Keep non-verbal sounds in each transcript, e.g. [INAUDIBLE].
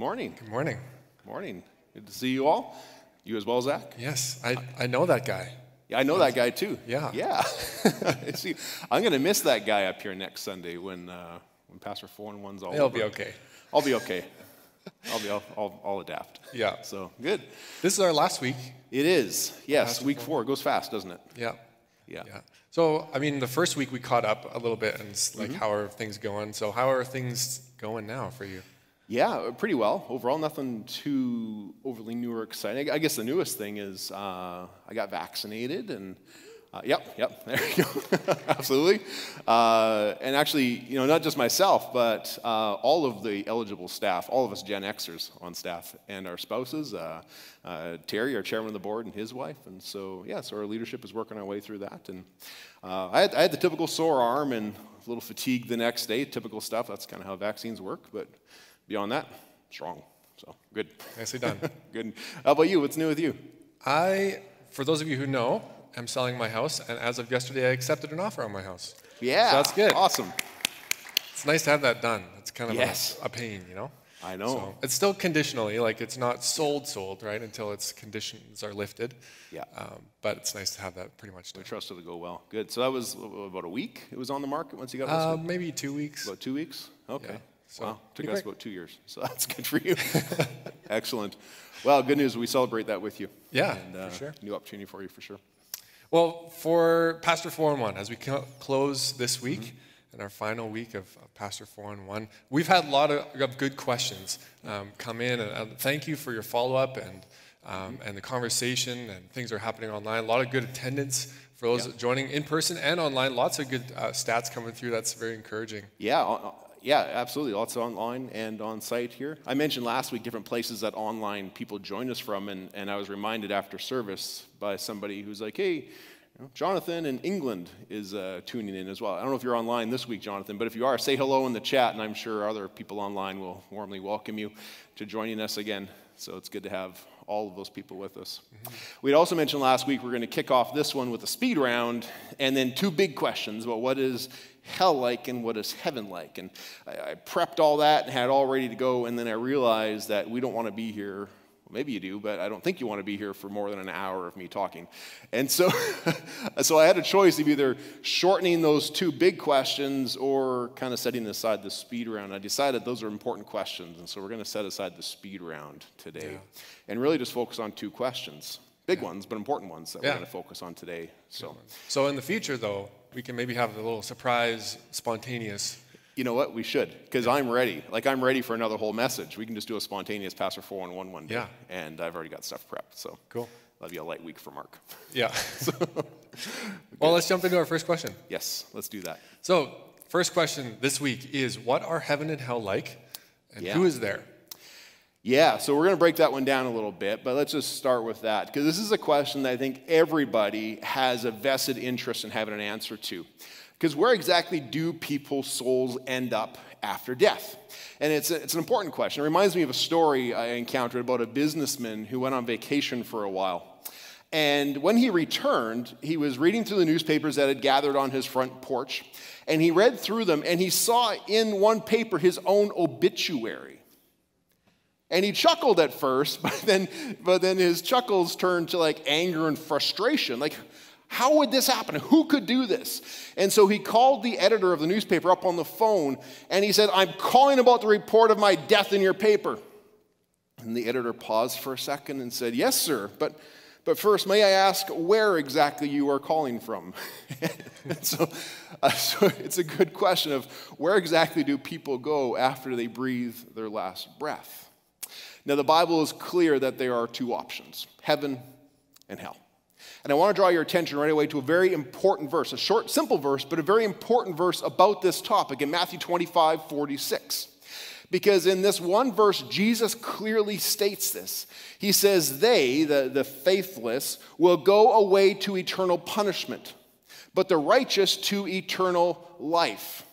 morning. Good morning. Good Morning. Good to see you all. You as well, Zach? Yes, I, I know that guy. Yeah, I know that guy too. Yeah. [LAUGHS] Yeah. [LAUGHS] see, I'm going to miss that guy up here next Sunday when, uh, when Pastor 4 and 1's all It'll over. be okay. I'll be okay. I'll be, I'll, I'll, I'll adapt. Yeah. So, good. This is our last week. It is. Yes, Pastor week four. It goes fast, doesn't it? Yeah. Yeah. Yeah. So, I mean, the first week we caught up a little bit and it's Mm-hmm. like, how are things going? So, how are things going now for you? Yeah, pretty well. Overall, nothing too overly new or exciting. I guess the newest thing is uh, I got vaccinated, and uh, yep, yep, [LAUGHS] there you go, [LAUGHS] absolutely. Uh, and actually, you know, not just myself, but uh, all of the eligible staff, all of us Gen Xers on staff, and our spouses. Uh, uh, Terry, our chairman of the board, and his wife, and so yeah, so our leadership is working our way through that. And uh, I, had, I had the typical sore arm and a little fatigue the next day, typical stuff. That's kind of how vaccines work, but. Beyond that, strong. So good. Nicely done. [LAUGHS] good. How about you? What's new with you? I, for those of you who know, am selling my house, and as of yesterday, I accepted an offer on my house. Yeah. So that's good. Awesome. It's nice to have that done. It's kind of Yes. a, a pain, you know? I know. So it's still conditionally, like it's not sold, sold, right, until its conditions are lifted. Yeah. Um, but it's nice to have that pretty much done. I trust it'll go well. Good. So that was about a week. It was on the market once you got Uh, maybe two weeks. about two weeks. Okay. yeah. So, wow. Took us about two years. So [LAUGHS] that's good for you. [LAUGHS] Excellent. Well, good news. We celebrate that with you. Yeah, And, for uh, sure. New opportunity for you for sure. Well, for Pastor 4 and 1, as we close this week Mm-hmm. and our final week of, of Pastor 4 and 1, we've had a lot of, of good questions um, come in. And uh, thank you for your follow up and, um, and the conversation, and things are happening online. A lot of good attendance for those joining in person and online. Lots of good uh, stats coming through. That's very encouraging. Yeah, yeah, absolutely. Lots online and on site here. I mentioned last week different places that online people join us from, and, and I was reminded after service by somebody who's like, hey, Jonathan in England is uh, tuning in as well. I don't know if you're online this week, Jonathan, but if you are, say hello in the chat, and I'm sure other people online will warmly welcome you to joining us again. So it's good to have all of those people with us. We'd also mentioned last week we're going to kick off this one with a speed round and then two big questions about what is hell like and what is heaven like. And I, I prepped all that and had all ready to go, and then I realized that we don't want to be here. Maybe you do, but I don't think you want to be here for more than an hour of me talking. And so, [LAUGHS] so I had a choice of either shortening those two big questions or kind of setting aside the speed round. I decided those are important questions, and so we're going to set aside the speed round today and really just focus on two questions. Big ones, but important ones that Yeah. we're going to focus on today. So, So in the future, though, we can maybe have a little surprise, spontaneous. You know what? We should, because I'm ready. Like, I'm ready for another whole message. We can just do a spontaneous Pastor 4 on 1 one day. Yeah. And I've already got stuff prepped. So, Cool. that'll be a light week for Mark. Yeah. [LAUGHS] [LAUGHS] well, let's jump into our first question. Yes, let's do that. So, first question this week is what are heaven and hell like? And Yeah. who is there? Yeah, so we're going to break that one down a little bit, but let's just start with that because this is a question that I think everybody has a vested interest in having an answer to. Because where exactly do people's souls end up after death? And it's, a, it's an important question. It reminds me of a story I encountered about a businessman who went on vacation for a while. And when he returned, he was reading through the newspapers that had gathered on his front porch, and he read through them, and he saw in one paper his own obituary. And he chuckled at first, [LAUGHS] but then, but then his chuckles turned to like anger and frustration. Like, how would this happen? Who could do this? And so he called the editor of the newspaper up on the phone and he said, I'm calling about the report of my death in your paper. And the editor paused for a second and said, Yes, sir, but, but first, may I ask where exactly you are calling from? [LAUGHS] so, uh, [LAUGHS] so it's a good question of where exactly do people go after they breathe their last breath? Now, the Bible is clear that there are two options heaven and hell. And I want to draw your attention right away to a very important verse, a short, simple verse, but a very important verse about this topic in Matthew 25 46. Because in this one verse, Jesus clearly states this. He says, They, the, the faithless, will go away to eternal punishment, but the righteous to eternal life.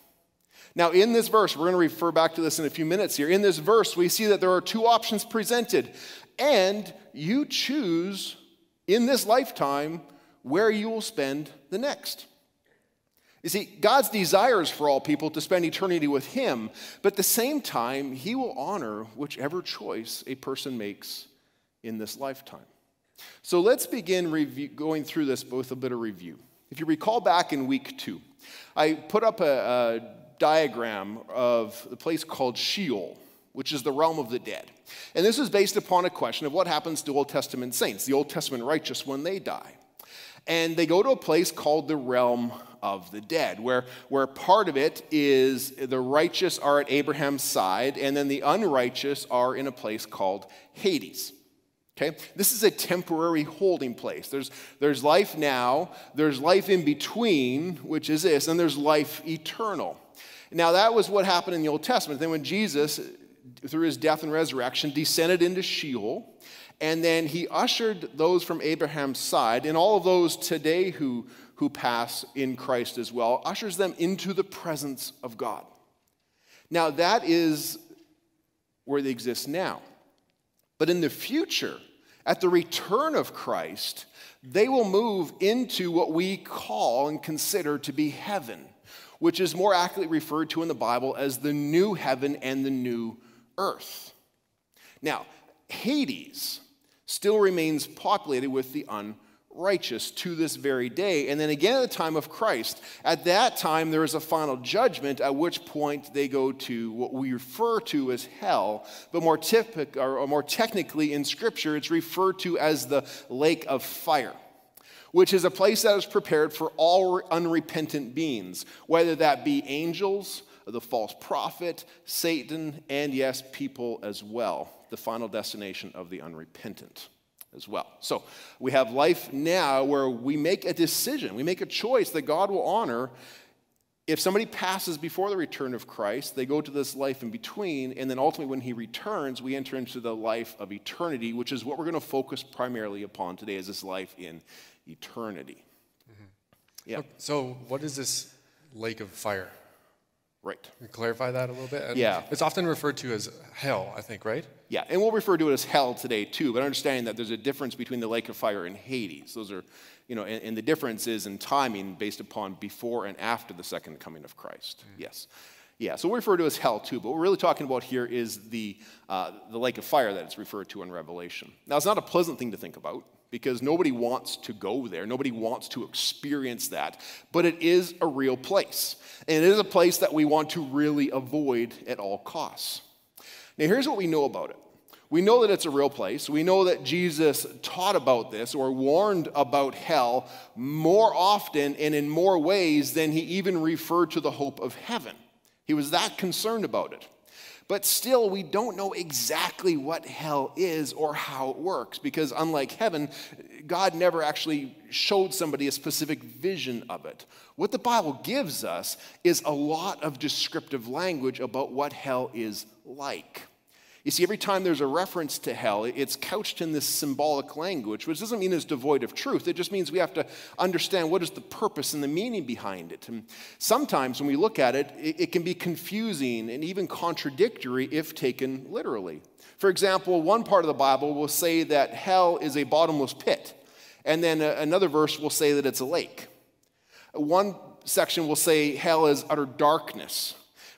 Now, in this verse, we're going to refer back to this in a few minutes here. In this verse, we see that there are two options presented, and you choose in this lifetime where you will spend the next. You see, God's desires for all people to spend eternity with Him, but at the same time, He will honor whichever choice a person makes in this lifetime. So let's begin review, going through this with a bit of review. If you recall back in week two, I put up a, a diagram of the place called Sheol, which is the realm of the dead. And this is based upon a question of what happens to Old Testament saints, the Old Testament righteous, when they die. And they go to a place called the realm of the dead, where, where part of it is the righteous are at Abraham's side, and then the unrighteous are in a place called Hades. Okay? This is a temporary holding place. There's, there's life now, there's life in between, which is this, and there's life eternal. Now, that was what happened in the Old Testament. Then, when Jesus, through his death and resurrection, descended into Sheol, and then he ushered those from Abraham's side, and all of those today who, who pass in Christ as well, ushers them into the presence of God. Now, that is where they exist now. But in the future, at the return of Christ, they will move into what we call and consider to be heaven, which is more accurately referred to in the Bible as the new heaven and the new earth. Now, Hades still remains populated with the unrighteous to this very day. And then again at the time of Christ. At that time, there is a final judgment, at which point they go to what we refer to as hell, but more, typic, or more technically in Scripture, it's referred to as the lake of fire. Which is a place that is prepared for all unrepentant beings, whether that be angels, the false prophet, Satan, and yes, people as well, the final destination of the unrepentant as well. So we have life now where we make a decision, we make a choice that God will honor. If somebody passes before the return of Christ, they go to this life in between, and then ultimately when he returns, we enter into the life of eternity, which is what we're going to focus primarily upon today, is this life in eternity. Mm-hmm. Yeah. So, what is this lake of fire? Right. Can you clarify that a little bit? And yeah. It's often referred to as hell, I think, right? Yeah, and we'll refer to it as hell today too, but understanding that there's a difference between the lake of fire and Hades. Those are, you know, and, and the difference is in timing based upon before and after the second coming of Christ. Mm. Yes. Yeah, so we refer to it as hell too, but what we're really talking about here is the, uh, the lake of fire that it's referred to in Revelation. Now, it's not a pleasant thing to think about because nobody wants to go there. Nobody wants to experience that. But it is a real place. And it is a place that we want to really avoid at all costs. Now, here's what we know about it we know that it's a real place. We know that Jesus taught about this or warned about hell more often and in more ways than he even referred to the hope of heaven. He was that concerned about it. But still, we don't know exactly what hell is or how it works because, unlike heaven, God never actually showed somebody a specific vision of it. What the Bible gives us is a lot of descriptive language about what hell is like. You see, every time there's a reference to hell, it's couched in this symbolic language, which doesn't mean it's devoid of truth. It just means we have to understand what is the purpose and the meaning behind it. And sometimes when we look at it, it can be confusing and even contradictory if taken literally. For example, one part of the Bible will say that hell is a bottomless pit, and then uh, another verse will say that it's a lake. One section will say hell is utter darkness.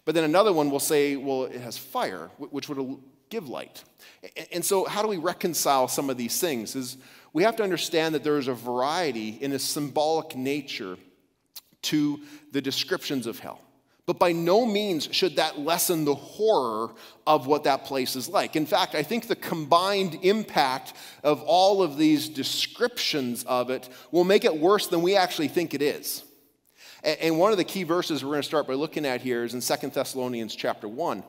But then another one will say, well, it has fire, which would give light. And so, how do we reconcile some of these things? Is we have to understand that there is a variety in a symbolic nature to the descriptions of hell. But by no means should that lessen the horror of what that place is like. In fact, I think the combined impact of all of these descriptions of it will make it worse than we actually think it is. And one of the key verses we're going to start by looking at here is in Second Thessalonians chapter 1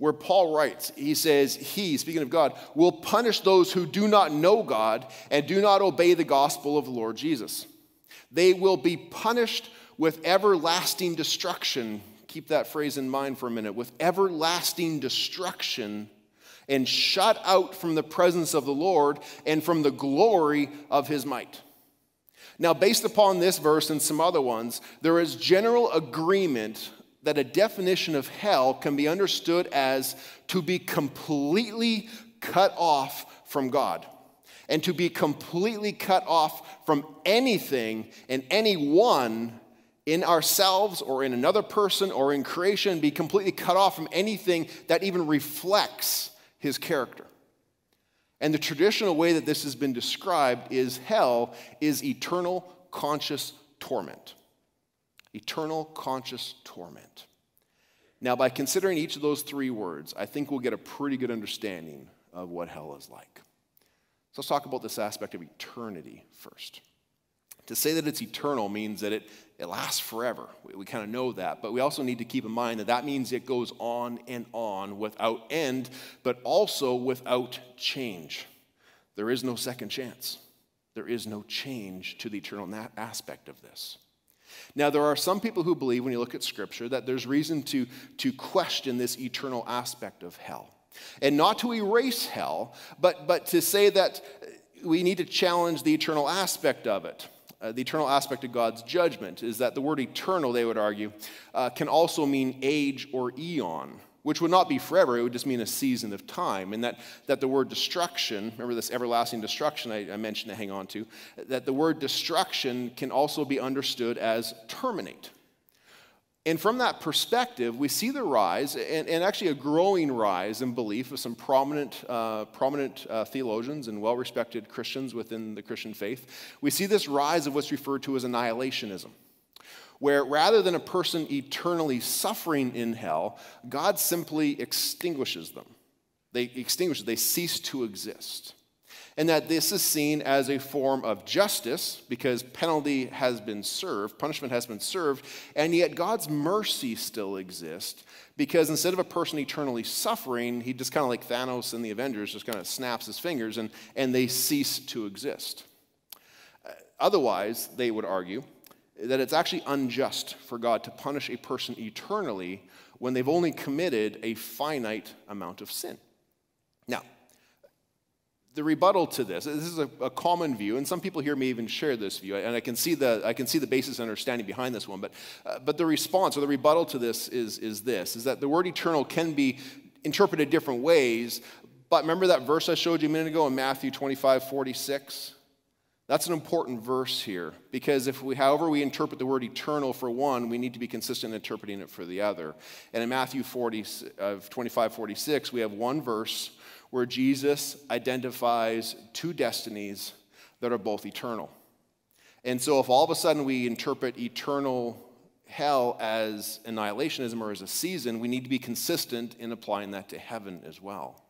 where Paul writes, he says, He, speaking of God, will punish those who do not know God and do not obey the gospel of the Lord Jesus. They will be punished with everlasting destruction. Keep that phrase in mind for a minute with everlasting destruction and shut out from the presence of the Lord and from the glory of his might. Now, based upon this verse and some other ones, there is general agreement that a definition of hell can be understood as to be completely cut off from God and to be completely cut off from anything and anyone in ourselves or in another person or in creation, be completely cut off from anything that even reflects his character. And the traditional way that this has been described is hell is eternal conscious torment. Eternal conscious torment. Now, by considering each of those three words, I think we'll get a pretty good understanding of what hell is like. So let's talk about this aspect of eternity first. To say that it's eternal means that it, it lasts forever. We, we kind of know that. But we also need to keep in mind that that means it goes on and on without end, but also without change. There is no second chance. There is no change to the eternal aspect of this. Now, there are some people who believe, when you look at Scripture, that there's reason to, to question this eternal aspect of hell. And not to erase hell, but, but to say that we need to challenge the eternal aspect of it uh, the eternal aspect of God's judgment is that the word eternal, they would argue, uh, can also mean age or eon, which would not be forever, it would just mean a season of time. And that, that the word destruction, remember this everlasting destruction I, I mentioned to hang on to, that the word destruction can also be understood as terminate. And from that perspective, we see the rise, and, and actually a growing rise in belief of some prominent, uh, prominent uh, theologians and well respected Christians within the Christian faith. We see this rise of what's referred to as annihilationism, where rather than a person eternally suffering in hell, God simply extinguishes them. They extinguish, they cease to exist and that this is seen as a form of justice because penalty has been served, punishment has been served, and yet God's mercy still exists because instead of a person eternally suffering, he just kind of like Thanos and the Avengers just kind of snaps his fingers and, and they cease to exist. Otherwise, they would argue that it's actually unjust for God to punish a person eternally when they've only committed a finite amount of sin. Now, the rebuttal to this, this is a, a, common view, and some people here may even share this view, and I can see the, I can see the basis and understanding behind this one, but, uh, but the response or the rebuttal to this is, is this, is that the word eternal can be interpreted different ways, but remember that verse I showed you a minute ago in Matthew 25, 46? That's an important verse here because if we, however we interpret the word eternal for one, we need to be consistent in interpreting it for the other. And in Matthew 40, of 25, 46, we have one verse where Jesus identifies two destinies that are both eternal. And so, if all of a sudden we interpret eternal hell as annihilationism or as a season, we need to be consistent in applying that to heaven as well.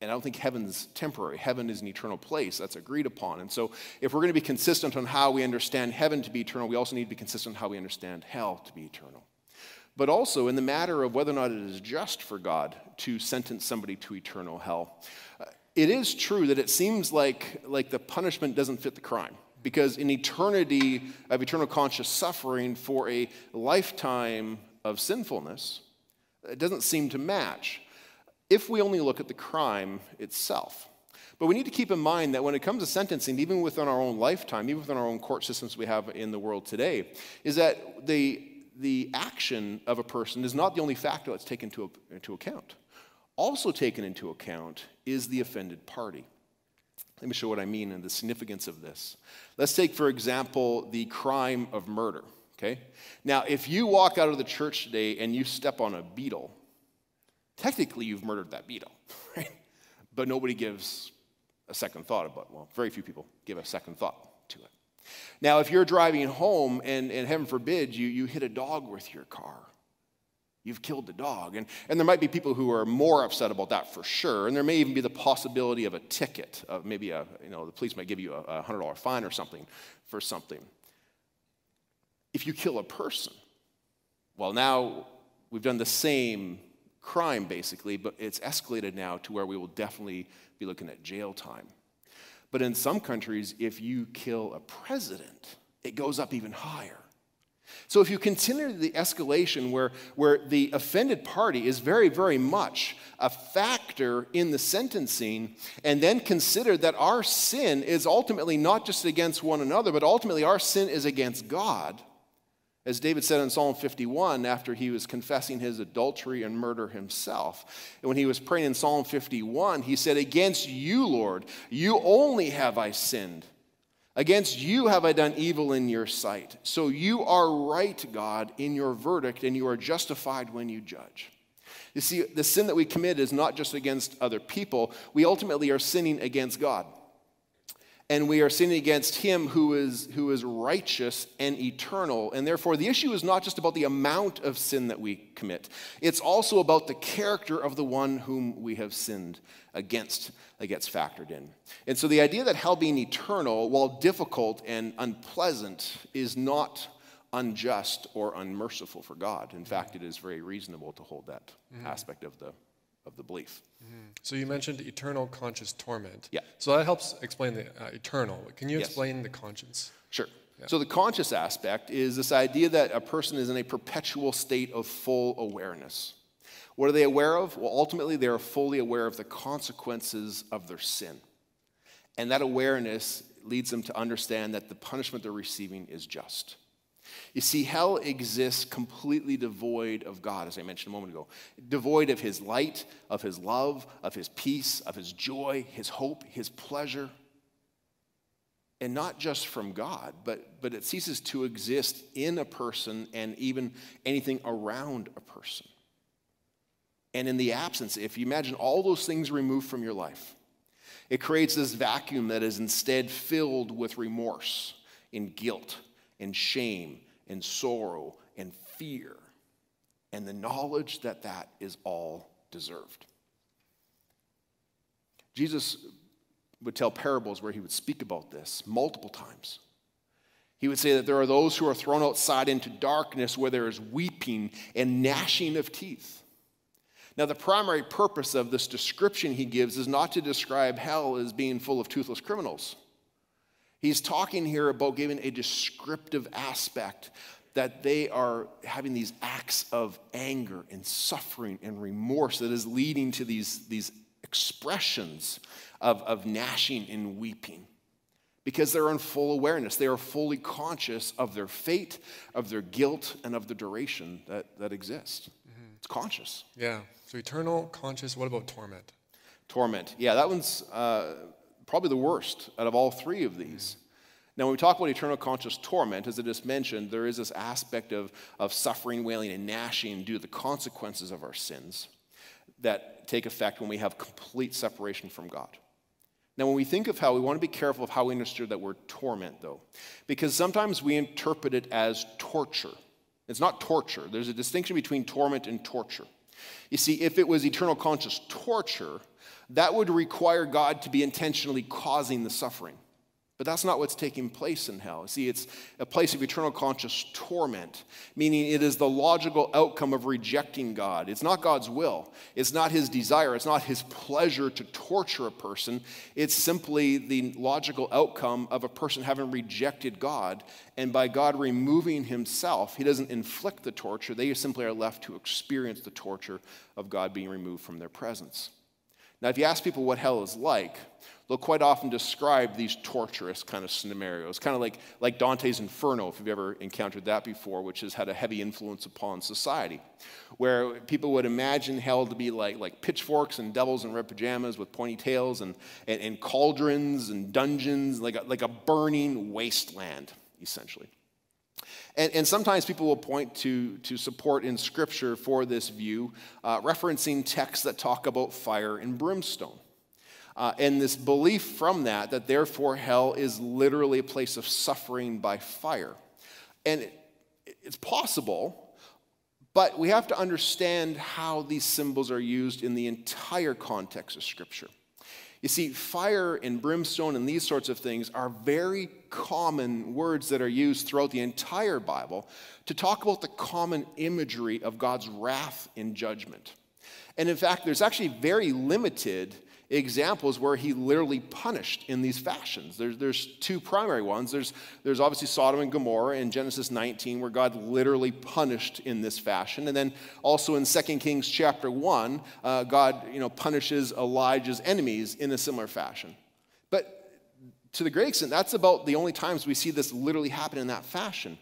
And I don't think heaven's temporary. Heaven is an eternal place that's agreed upon. And so, if we're going to be consistent on how we understand heaven to be eternal, we also need to be consistent on how we understand hell to be eternal but also in the matter of whether or not it is just for God to sentence somebody to eternal hell. Uh, it is true that it seems like, like the punishment doesn't fit the crime because in eternity of eternal conscious suffering for a lifetime of sinfulness, it doesn't seem to match if we only look at the crime itself. But we need to keep in mind that when it comes to sentencing, even within our own lifetime, even within our own court systems we have in the world today, is that the the action of a person is not the only factor that's taken into, into account. Also, taken into account is the offended party. Let me show what I mean and the significance of this. Let's take, for example, the crime of murder. Okay? Now, if you walk out of the church today and you step on a beetle, technically you've murdered that beetle, [LAUGHS] right? But nobody gives a second thought about, well, very few people give a second thought to it. Now, if you're driving home and, and heaven forbid you, you hit a dog with your car, you've killed the dog. And, and there might be people who are more upset about that for sure. And there may even be the possibility of a ticket, of maybe a, you know, the police might give you a, a $100 fine or something for something. If you kill a person, well, now we've done the same crime basically, but it's escalated now to where we will definitely be looking at jail time. But in some countries, if you kill a president, it goes up even higher. So if you consider the escalation where, where the offended party is very, very much a factor in the sentencing, and then consider that our sin is ultimately not just against one another, but ultimately our sin is against God as David said in Psalm 51, after he was confessing his adultery and murder himself, and when he was praying in Psalm 51, he said, Against you, Lord, you only have I sinned. Against you have I done evil in your sight. So you are right, God, in your verdict, and you are justified when you judge. You see, the sin that we commit is not just against other people, we ultimately are sinning against God. And we are sinning against Him who is, who is righteous and eternal. And therefore, the issue is not just about the amount of sin that we commit, it's also about the character of the one whom we have sinned against that gets factored in. And so, the idea that hell being eternal, while difficult and unpleasant, is not unjust or unmerciful for God. In fact, it is very reasonable to hold that mm-hmm. aspect of the of the belief. Mm-hmm. So you mentioned eternal conscious torment. Yeah. So that helps explain the uh, eternal. Can you explain the conscience? Sure. Yeah. So the conscious aspect is this idea that a person is in a perpetual state of full awareness. What are they aware of? Well, ultimately, they are fully aware of the consequences of their sin. And that awareness leads them to understand that the punishment they're receiving is just. You see, hell exists completely devoid of God, as I mentioned a moment ago, devoid of His light, of His love, of His peace, of His joy, His hope, His pleasure. And not just from God, but, but it ceases to exist in a person and even anything around a person. And in the absence, if you imagine all those things removed from your life, it creates this vacuum that is instead filled with remorse and guilt and shame and sorrow and fear and the knowledge that that is all deserved. Jesus would tell parables where he would speak about this multiple times. He would say that there are those who are thrown outside into darkness where there is weeping and gnashing of teeth. Now, the primary purpose of this description he gives is not to describe hell as being full of toothless criminals. He's talking here about giving a descriptive aspect that they are having these acts of anger and suffering and remorse that is leading to these, these expressions of, of gnashing and weeping because they're in full awareness. They are fully conscious of their fate, of their guilt, and of the duration that, that exists. Mm-hmm. It's conscious. Yeah. So eternal, conscious. What about torment? Torment. Yeah, that one's uh, probably the worst out of all three of these. Now, when we talk about eternal conscious torment, as I just mentioned, there is this aspect of, of suffering, wailing, and gnashing due to the consequences of our sins that take effect when we have complete separation from God. Now, when we think of hell, we want to be careful of how we understand that word torment, though, because sometimes we interpret it as torture. It's not torture, there's a distinction between torment and torture. You see, if it was eternal conscious torture, that would require God to be intentionally causing the suffering. But that's not what's taking place in hell. See, it's a place of eternal conscious torment, meaning it is the logical outcome of rejecting God. It's not God's will, it's not his desire, it's not his pleasure to torture a person. It's simply the logical outcome of a person having rejected God. And by God removing himself, he doesn't inflict the torture, they simply are left to experience the torture of God being removed from their presence. Now, if you ask people what hell is like, they'll quite often describe these torturous kind of scenarios, kind of like, like Dante's Inferno, if you've ever encountered that before, which has had a heavy influence upon society, where people would imagine hell to be like, like pitchforks and devils in red pajamas with pointy tails and, and, and cauldrons and dungeons, like a, like a burning wasteland, essentially. And, and, sometimes people will point to, to support in Scripture for this view, uh, referencing texts that talk about fire and brimstone. Uh, and this belief from that, that therefore hell is literally a place of suffering by fire. And it, it's possible, but we have to understand how these symbols are used in the entire context of Scripture. You see, fire and brimstone and these sorts of things are very common words that are used throughout the entire Bible to talk about the common imagery of God's wrath and judgment. And in fact, there's actually very limited examples where he literally punished in these fashions. There's, there's two primary ones. There's, there's obviously Sodom and Gomorrah in Genesis 19, where God literally punished in this fashion. And then also in 2 Kings chapter 1, uh, God you know, punishes Elijah's enemies in a similar fashion. But to the great extent, that's about the only times we see this literally happen in that fashion.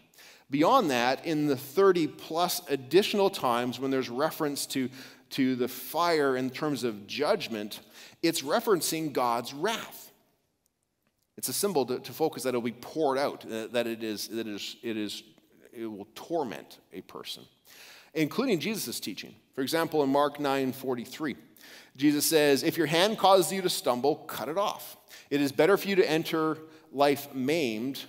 Beyond that, in the 30 plus additional times when there's reference to, to the fire in terms of judgment, it's referencing God's wrath. It's a symbol to, to focus that it'll be poured out, uh, that it is, that it is, it is, it will torment a person, including Jesus' teaching. For example, in Mark 9 43, Jesus says, If your hand causes you to stumble, cut it off. It is better for you to enter life maimed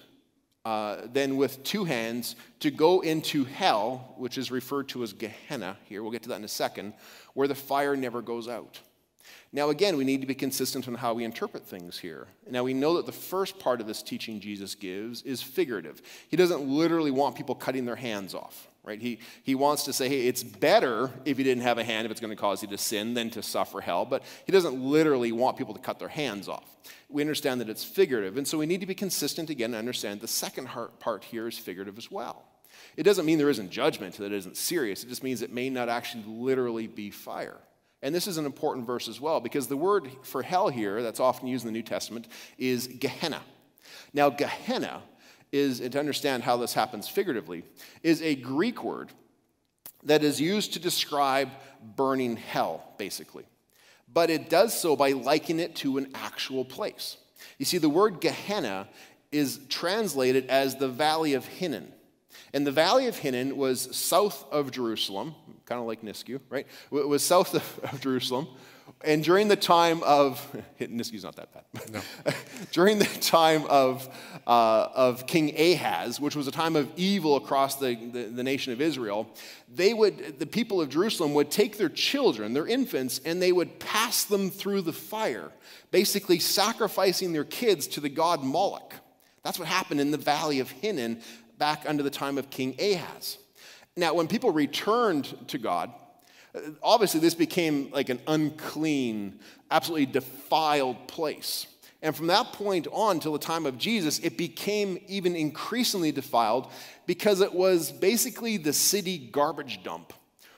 uh, than with two hands to go into hell, which is referred to as Gehenna here. We'll get to that in a second, where the fire never goes out. Now, again, we need to be consistent on how we interpret things here. Now, we know that the first part of this teaching Jesus gives is figurative. He doesn't literally want people cutting their hands off, right? He, he wants to say, hey, it's better if you didn't have a hand, if it's going to cause you to sin, than to suffer hell. But he doesn't literally want people to cut their hands off. We understand that it's figurative. And so we need to be consistent again and understand the second part here is figurative as well. It doesn't mean there isn't judgment, that it isn't serious. It just means it may not actually literally be fire. And this is an important verse as well because the word for hell here, that's often used in the New Testament, is Gehenna. Now, Gehenna is, and to understand how this happens figuratively, is a Greek word that is used to describe burning hell, basically. But it does so by likening it to an actual place. You see, the word Gehenna is translated as the Valley of Hinnom. And the Valley of Hinnom was south of Jerusalem, kind of like Nisku, right? It was south of, [LAUGHS] of Jerusalem. And during the time of, [LAUGHS] Nisku's not that bad. [LAUGHS] No. during the time of, uh, of King Ahaz, which was a time of evil across the, the, the, nation of Israel, they would, the people of Jerusalem would take their children, their infants, and they would pass them through the fire, basically sacrificing their kids to the god Moloch. That's what happened in the valley of Hinnom back under the time of King Ahaz. Now, when people returned to God, uh, obviously this became like an unclean, absolutely defiled place. And from that point on till the time of Jesus, it became even increasingly defiled because it was basically the city garbage dump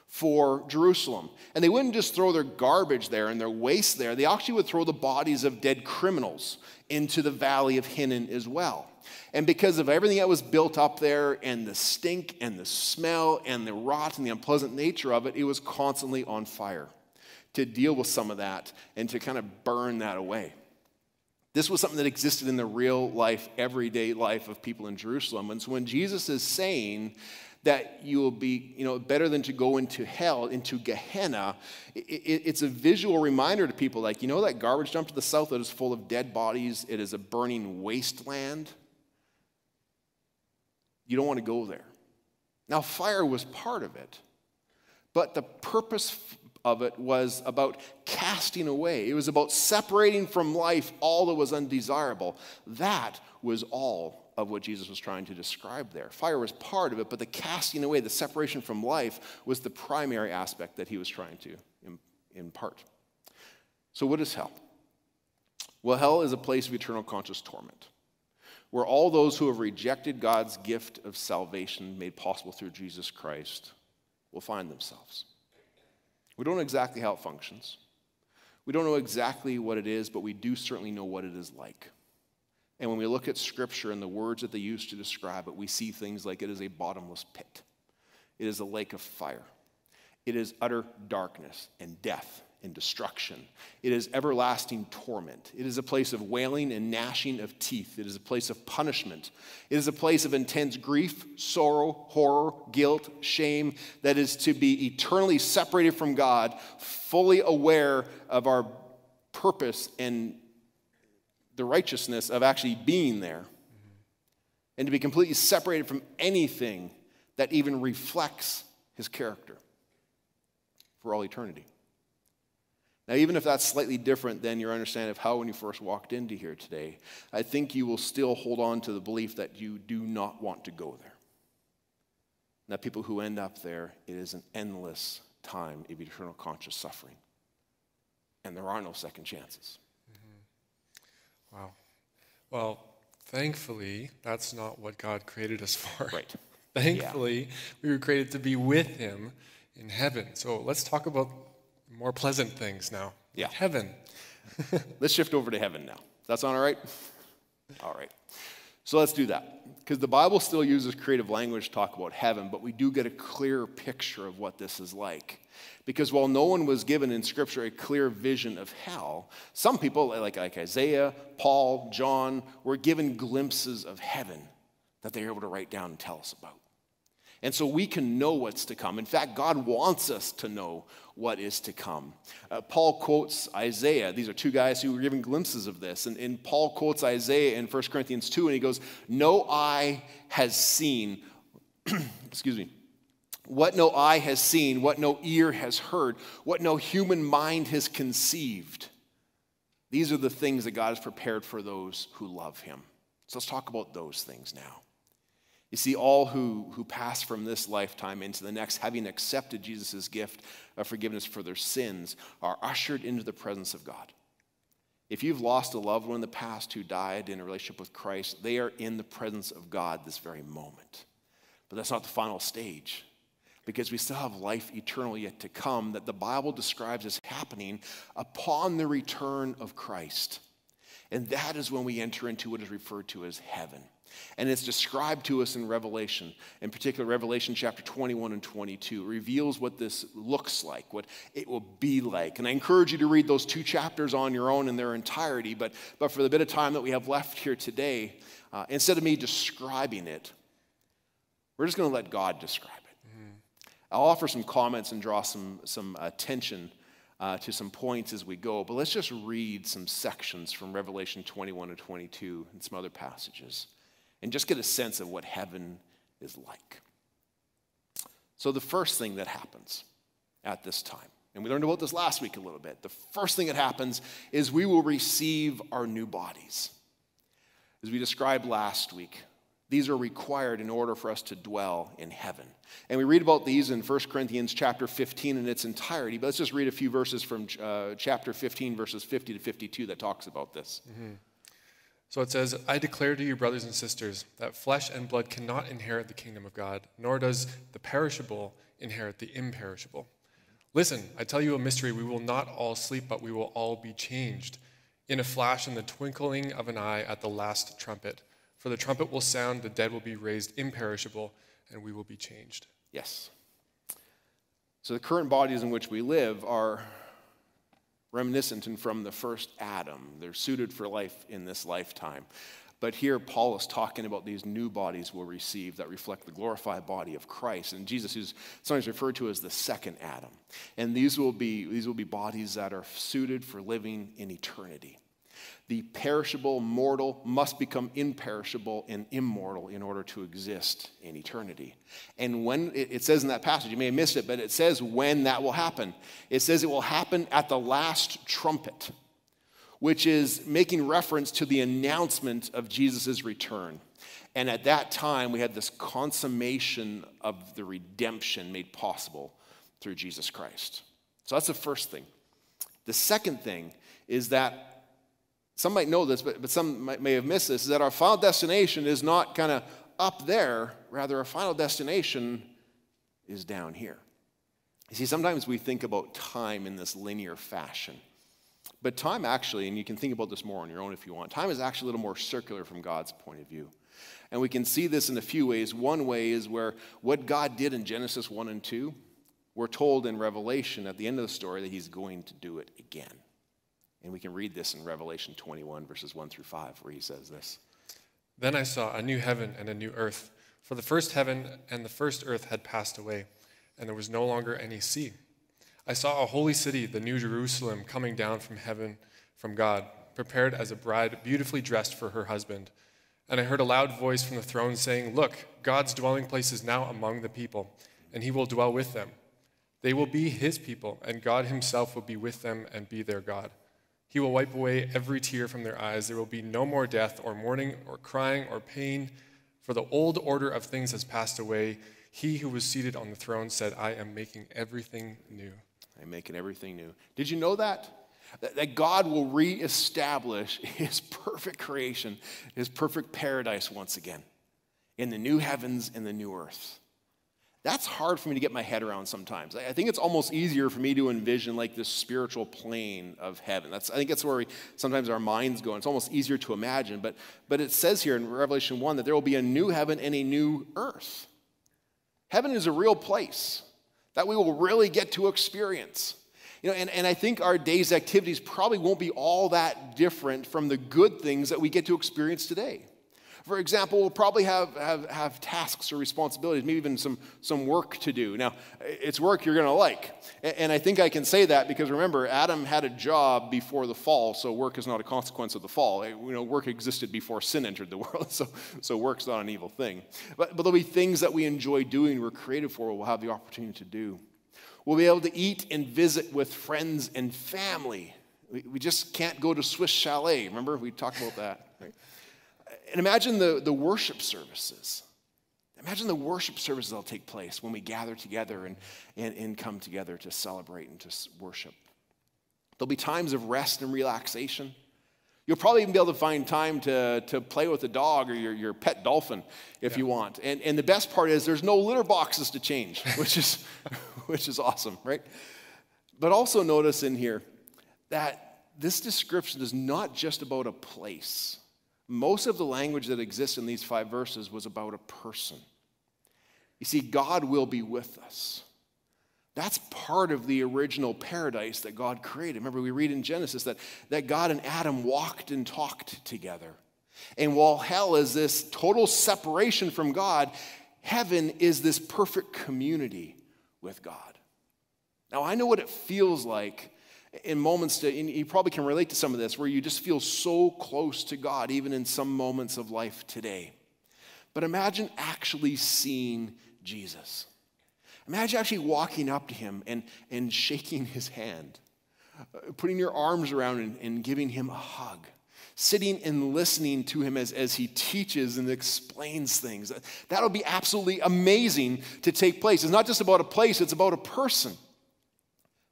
for Jerusalem. And they wouldn't just throw their garbage there and their waste there, they actually would throw the bodies of dead criminals into the valley of Hinnom as well. And because of everything that was built up there and the stink and the smell and the rot and the unpleasant nature of it, it was constantly on fire to deal with some of that and to kind of burn that away. This was something that existed in the real life, everyday life of people in Jerusalem. And so when Jesus is saying that you will be, you know, better than to go into hell, into Gehenna, it, it, it's a visual reminder to people like, you know, that garbage dump to the south that is full of dead bodies, it is a burning wasteland. You don't want to go there. Now, fire was part of it, but the purpose of it was about casting away. It was about separating from life all that was undesirable. That was all of what Jesus was trying to describe there. Fire was part of it, but the casting away, the separation from life, was the primary aspect that he was trying to impart. So, what is hell? Well, hell is a place of eternal conscious torment where all those who have rejected God's gift of salvation made possible through Jesus Christ will find themselves. We don't know exactly how it functions. We don't know exactly what it is, but we do certainly know what it is like. And when we look at Scripture and the words that they use to describe it, we see things like it is a bottomless pit, it is a lake of fire, it is utter darkness and death and destruction. It is everlasting torment. It is a place of wailing and gnashing of teeth. It is a place of punishment. It is a place of intense grief, sorrow, horror, guilt, shame that is to be eternally separated from God, fully aware of our purpose and the righteousness of actually being there, and to be completely separated from anything that even reflects his character for all eternity. Now, even if that's slightly different than your understanding of how when you first walked into here today, I think you will still hold on to the belief that you do not want to go there. And that people who end up there, it is an endless time of eternal conscious suffering. And there are no second chances. Mm-hmm. Wow. Well, thankfully, that's not what God created us for. Right. [LAUGHS] thankfully, yeah. we were created to be with Him in heaven. So let's talk about more pleasant things now. Yeah. Heaven. [LAUGHS] Let's shift over to heaven now. That's on all right? All right. So let's do that. Because the Bible still uses creative language to talk about heaven, but we do get a clear picture of what this is like. Because while no one was given in Scripture a clear vision of hell, some people, like, like Isaiah, Paul, John, were given glimpses of heaven that they were able to write down and tell us about. And so we can know what's to come. In fact, God wants us to know what is to come. Uh, Paul quotes Isaiah. These are two guys who were given glimpses of this. And, and Paul quotes Isaiah in 1 Corinthians 2, and he goes, No eye has seen, [CLEARS THROAT] excuse me, what no eye has seen, what no ear has heard, what no human mind has conceived. These are the things that God has prepared for those who love him. So let's talk about those things now. You see, all who, who pass from this lifetime into the next, having accepted Jesus' gift of forgiveness for their sins, are ushered into the presence of God. If you've lost a loved one in the past who died in a relationship with Christ, they are in the presence of God this very moment. But that's not the final stage because we still have life eternal yet to come that the Bible describes as happening upon the return of Christ. And that is when we enter into what is referred to as heaven. And it's described to us in Revelation, in particular, Revelation chapter 21 and 22. It reveals what this looks like, what it will be like. And I encourage you to read those two chapters on your own in their entirety. But, but for the bit of time that we have left here today, uh, instead of me describing it, we're just going to let God describe it. Mm-hmm. I'll offer some comments and draw some, some attention uh, to some points as we go, but let's just read some sections from Revelation 21 and 22 and some other passages and just get a sense of what heaven is like. So, the first thing that happens at this time, and we learned about this last week a little bit, the first thing that happens is we will receive our new bodies. As we described last week, these are required in order for us to dwell in heaven. And we read about these in 1 Corinthians chapter 15 in its entirety, but let's just read a few verses from uh, chapter 15, verses 50 to 52 that talks about this. Mm-hmm. So it says, I declare to you, brothers and sisters, that flesh and blood cannot inherit the kingdom of God, nor does the perishable inherit the imperishable. Listen, I tell you a mystery. We will not all sleep, but we will all be changed. In a flash, in the twinkling of an eye, at the last trumpet. For the trumpet will sound, the dead will be raised imperishable, and we will be changed. Yes. So the current bodies in which we live are reminiscent and from the first Adam. They're suited for life in this lifetime. But here, Paul is talking about these new bodies we'll receive that reflect the glorified body of Christ. And Jesus is sometimes referred to as the second Adam. And these will be, these will be bodies that are suited for living in eternity. The perishable, mortal must become imperishable and immortal in order to exist in eternity. And when it says in that passage, you may have missed it, but it says when that will happen. It says it will happen at the last trumpet, which is making reference to the announcement of Jesus' return. And at that time, we had this consummation of the redemption made possible through Jesus Christ. So that's the first thing. The second thing is that some might know this, but, but some might, may have missed this, is that our final destination is not kind of up there, rather, our final destination is down here. You see, sometimes we think about time in this linear fashion. But time actually, and you can think about this more on your own if you want, time is actually a little more circular from God's point of view. And we can see this in a few ways. One way is where what God did in Genesis 1 and 2, we're told in Revelation at the end of the story that He's going to do it again. And we can read this in Revelation 21, verses 1 through 5, where he says this Then I saw a new heaven and a new earth, for the first heaven and the first earth had passed away, and there was no longer any sea. I saw a holy city, the New Jerusalem, coming down from heaven from God, prepared as a bride beautifully dressed for her husband. And I heard a loud voice from the throne saying, Look, God's dwelling place is now among the people, and he will dwell with them. They will be his people, and God himself will be with them and be their God. He will wipe away every tear from their eyes. There will be no more death, or mourning, or crying, or pain, for the old order of things has passed away. He who was seated on the throne said, I am making everything new. I'm making everything new. Did you know that? That God will reestablish [LAUGHS] his perfect creation, his perfect paradise once again, in the new heavens and the new earth. That's hard for me to get my head around sometimes. I think it's almost easier for me to envision like this spiritual plane of heaven. That's, I think that's where we, sometimes our minds go. And it's almost easier to imagine. But, but it says here in Revelation 1 that there will be a new heaven and a new earth. Heaven is a real place that we will really get to experience. You know, and, and I think our day's activities probably won't be all that different from the good things that we get to experience today. For example, we'll probably have, have, have tasks or responsibilities, maybe even some, some work to do. Now, it's work you're going to like. And I think I can say that because remember, Adam had a job before the fall, so work is not a consequence of the fall. Eh, you know, work existed before sin entered the [LAUGHS] world, so, so work's not an evil thing. But, but there'll be things that we enjoy doing, we're created for, we'll have the opportunity to do. We'll be able to eat and visit with friends and family. We, we just can't go to Swiss Chalet. Remember, we talked about that. Right? And imagine the, the worship services. Imagine the worship services that'll take place when we gather together and, and, and come together to celebrate and to worship. There'll be times of rest and relaxation. You'll probably even be able to find time to, to play with a dog or your, your pet dolphin if yeah. you want. And, and the best part is there's no litter boxes to change, [LAUGHS] which is, [LAUGHS] which is awesome, right? But also notice in here that this description is not just about a place. Most of the language that exists in these five verses was about a person. You see, God will be with us. That's part of the original paradise that God created. Remember, we read in Genesis that, that God and Adam walked and talked together. And while hell is this total separation from God, heaven is this perfect community with God. Now, I know what it feels like in moments to, and you probably can relate to some of this, where you just feel so close to God, even in some moments of life today. But imagine actually seeing Jesus. Imagine actually walking up to him and, and shaking his hand, uh, putting your arms around him and giving him a hug, sitting and listening to him as, as he teaches and explains things. That'll be absolutely amazing to take place. It's not just about a place, it's about a person.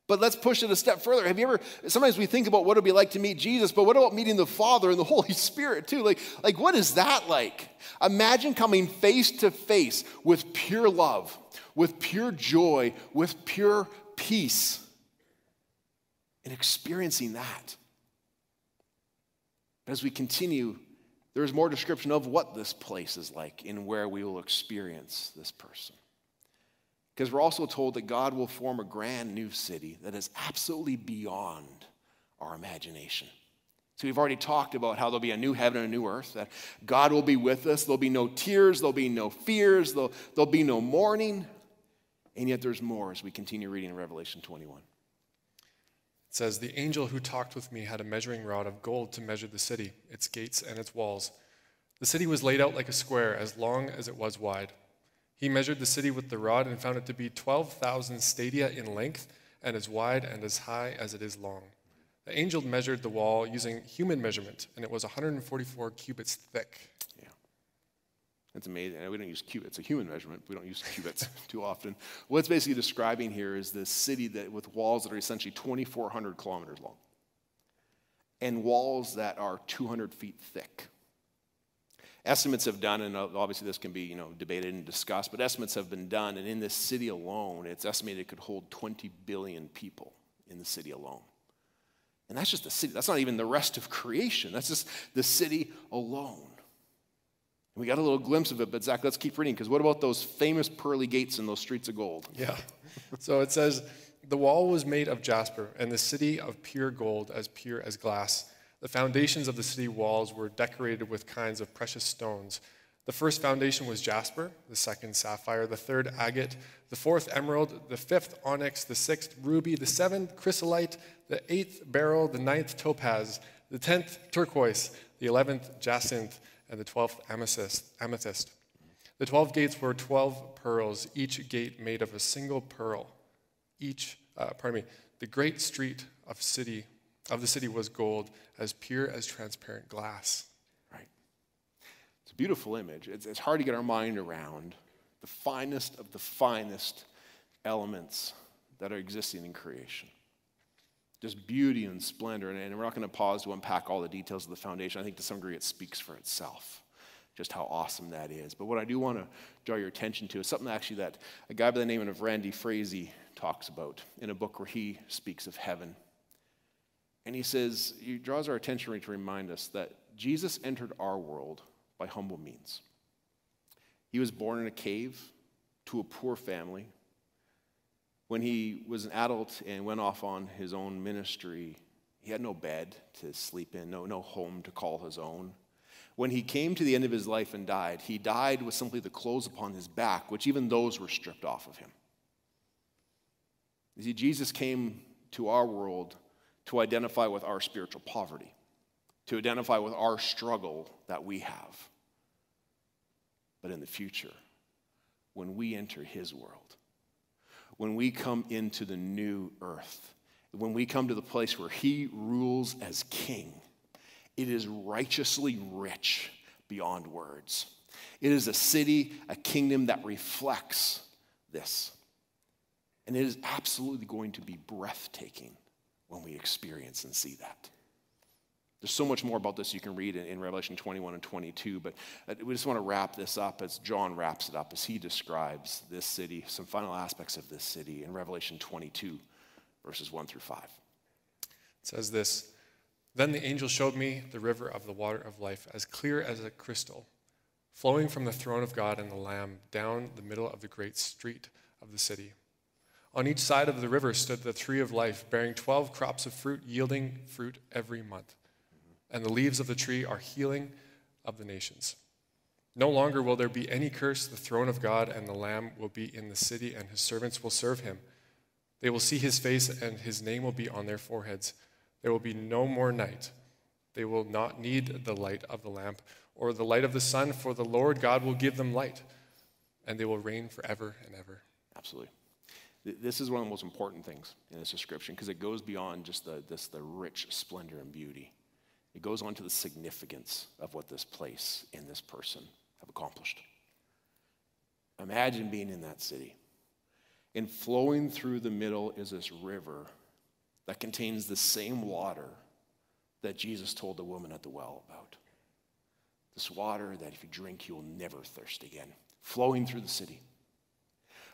But let's push it a step further. Have you ever, sometimes we think about what it would be like to meet Jesus, but what about meeting the Father and the [LAUGHS] Holy Spirit too? Like, like what is that like? Imagine coming face to face with pure love, with pure joy, with pure peace, and experiencing that. But As we continue, there's more description of what this place is like and where we will experience this person. Because we're also told that God will form a grand new city that is absolutely beyond our imagination. So we've already talked about how there'll be a new heaven and a new earth, that God will be with us. There'll be no tears, there'll be no fears, there'll, there'll be no mourning. And yet there's more as we continue reading in Revelation 21. It says, The angel who talked with me had a measuring rod of gold to measure the city, its gates, and its walls. The city was laid out like a square, as long as it was wide. He measured the city with the rod and found it to be 12,000 stadia in length and as wide and as high as it is long. The angel measured the wall using human measurement, and it was 144 cubits thick. Yeah. That's amazing. We don't use cubits, it's a human measurement. We don't use cubits [LAUGHS] too often. What it's basically describing here is this city that with walls that are essentially 2,400 kilometers long and walls that are 200 feet thick. Estimates have done, and obviously this can be you know, debated and discussed, but estimates have been done, and in this city alone, it's estimated it could hold 20 billion people in the city alone. And that's just the city. That's not even the rest of creation. That's just the city alone. And we got a little glimpse of it, but Zach, let's keep reading, because what about those famous pearly gates and those streets of gold? Yeah. [LAUGHS] so it says, The wall was made of jasper, and the city of pure gold, as pure as glass. The foundations of the city walls were decorated with kinds of precious stones. The first foundation was jasper, the second sapphire, the third agate, the fourth emerald, the fifth onyx, the sixth ruby, the seventh chrysolite, the eighth beryl, the ninth topaz, the tenth turquoise, the eleventh jacinth, and the twelfth amethyst. The twelve gates were twelve pearls, each gate made of a single pearl. Each, uh, pardon me, the great street of city of the city was gold, as pure as transparent glass. Right. It's a beautiful image. It's, it's hard to get our mind around the finest of the finest elements that are existing in creation. Just beauty and splendor. And, and we're not going to pause to unpack all the details of the foundation. I think to some degree it speaks for itself. just how awesome that is. But what I do want to draw your attention to is something actually that a guy by the name of Randy Frazee talks about in a book where he speaks of heaven. And he says, he draws our attention to remind us that Jesus entered our world by humble means. He was born in a cave to a poor family. When he was an adult and went off on his own ministry, he had no bed to sleep in, no, no home to call his own. When he came to the end of his life and died, he died with simply the clothes upon his back, which even those were stripped off of him. You see, Jesus came to our world to identify with our spiritual poverty, to identify with our struggle that we have. But in the future, when we enter his world, when we come into the new earth, when we come to the place where he rules as king, it is righteously rich beyond words. It is a city, a kingdom that reflects this. And it is absolutely going to be breathtaking when we experience and see that. There's so much more about this you can read in, in, Revelation 21 and 22, but uh, we just want to wrap this up as John wraps it up, as he describes this city, some final aspects of this city in Revelation 22, verses 1 through 5. It says this Then the angel showed me the river of the water of life, as clear as a crystal, flowing from the throne of God and the Lamb down the middle of the great street of the city. On each side of the river stood the tree of life, bearing 12 crops of fruit, yielding fruit every month. And the leaves of the tree are healing of the nations. No longer will there be any curse. The throne of God and the Lamb will be in the city, and his servants will serve him. They will see his face, and his name will be on their foreheads. There will be no more night. They will not need the light of the lamp or the light of the sun, for the Lord God will give them light, and they will reign forever and ever. Absolutely. This is one of the most important things in this description because it goes beyond just the, this, the rich splendor and beauty. It goes on to the significance of what this place and this person have accomplished. Imagine being in that city. And flowing through the middle is this river that contains the same water that Jesus told the woman at the well about. This water that if you drink, you will never thirst again, flowing through the city.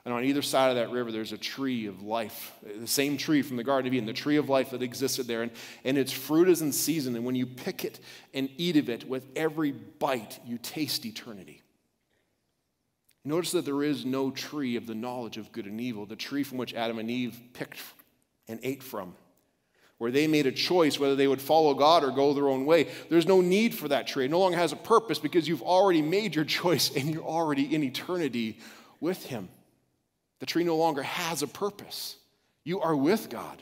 And on either side of that river, there's a tree of life, the same tree from the Garden of Eden, the tree of life that existed there. And, and its fruit is in season. And when you pick it and eat of it, with every bite, you taste eternity. Notice that there is no tree of the knowledge of good and evil, the tree from which Adam and Eve picked and ate from, where they made a choice whether they would follow God or go their own way. There's no need for that tree. It no longer has a purpose because you've already made your [LAUGHS] choice and you're already in eternity with Him. The tree no longer has a purpose. You are with God,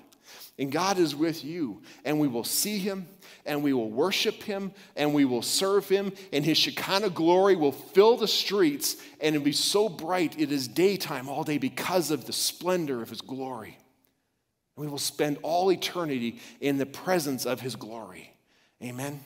and God is with you, and we will see Him, and we will worship Him, and we will serve Him, and His Shekinah glory will fill the streets, and it'll be so bright it is daytime all day because of the splendor of His glory. And we will spend all eternity in the presence of His glory. Amen.